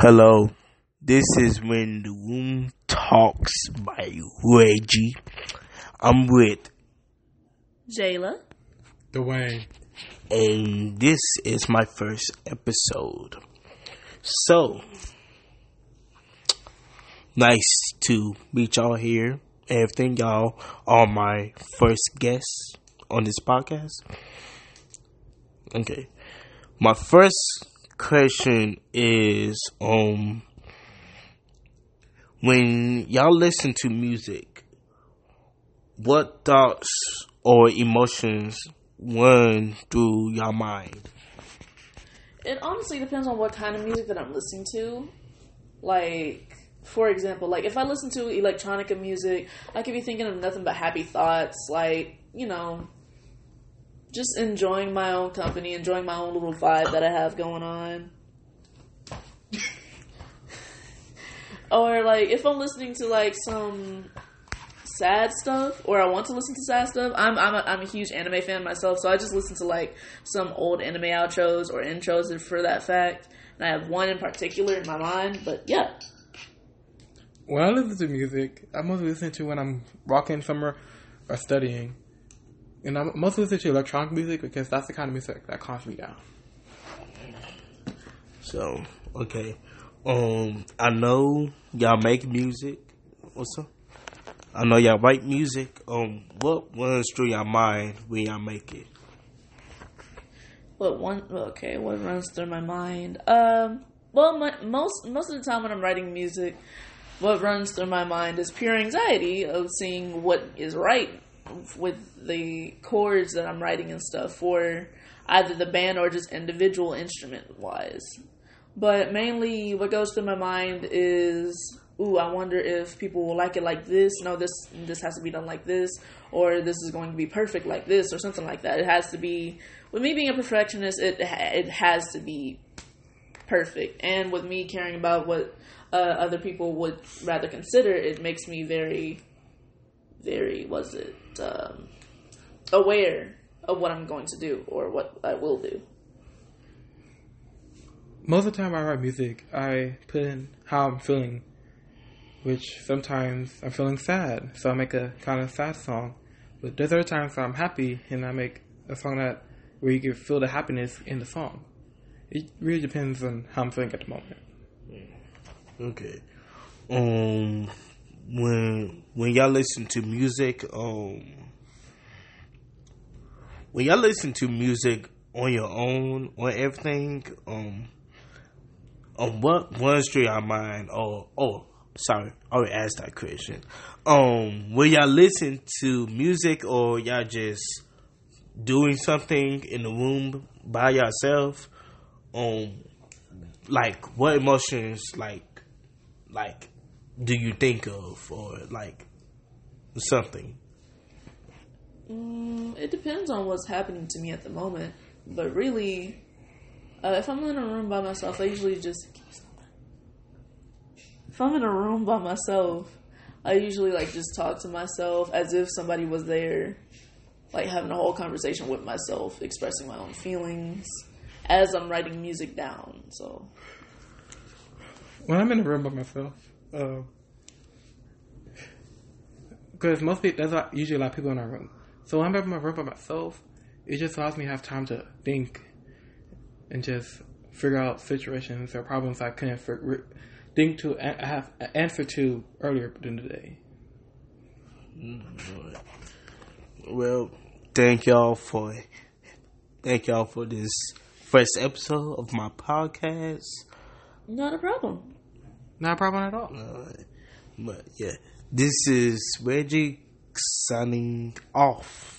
Hello, this is when the room talks by Reggie. I'm with, Jayla. Dwayne. and this is my first episode. So, nice to meet y'all here. Everything y'all are my first guests on this podcast. Okay, my first question is um when y'all listen to music, what thoughts or emotions run through your mind? It honestly depends on what kind of music that I'm listening to. Like, for example, like if I listen to electronica music, I could be thinking of nothing but happy thoughts. Like, you know, just enjoying my own company, enjoying my own little vibe that I have going on. or like if I'm listening to like some sad stuff or I want to listen to sad stuff, I'm I'm a, I'm a huge anime fan myself, so I just listen to like some old anime outros or intros for that fact. And I have one in particular in my mind, but yeah. When I listen to music, I mostly listen to when I'm rocking somewhere or studying. And I mostly listen to electronic music because that's the kind of music that calms me down. So, okay. Um, I know y'all make music. What's up? I know y'all write music. Um, what runs through your mind when y'all make it? What one? Okay, what runs through my mind? Um, well, my, most most of the time when I'm writing music, what runs through my mind is pure anxiety of seeing what is right with the chords that I'm writing and stuff for either the band or just individual instrument wise. But mainly, what goes through my mind is, ooh, I wonder if people will like it like this. No, this this has to be done like this, or this is going to be perfect like this, or something like that. It has to be. With me being a perfectionist, it it has to be perfect, and with me caring about what uh, other people would rather consider, it makes me very, very was it um, aware of what I'm going to do or what I will do. Most of the time I write music, I put in how I'm feeling, which sometimes I'm feeling sad, so I make a kind of sad song. But there's other times I'm happy and I make a song that where you can feel the happiness in the song. It really depends on how I'm feeling at the moment. Okay. Um, when when y'all listen to music, um, when y'all listen to music on your own on everything, um, on what runs through your mind? Oh, oh, sorry, I already asked that question. Um, when y'all listen to music or y'all just doing something in the room by yourself, um, like what emotions like like do you think of or like something Mm, it depends on what's happening to me at the moment, but really, uh, if I'm in a room by myself, I usually just. If I'm in a room by myself, I usually like just talk to myself as if somebody was there, like having a whole conversation with myself, expressing my own feelings as I'm writing music down. So When I'm in a room by myself, Uh, because most people, there's not usually a lot of people in our room. So when I'm in my room by myself, it just allows me to have time to think and just figure out situations or problems I couldn't fig- think to a- have an answer to earlier in the day. Mm-hmm. well thank y'all for thank y'all for this first episode of my podcast not a problem. Not a problem at all. uh, but yeah this is reggie signing off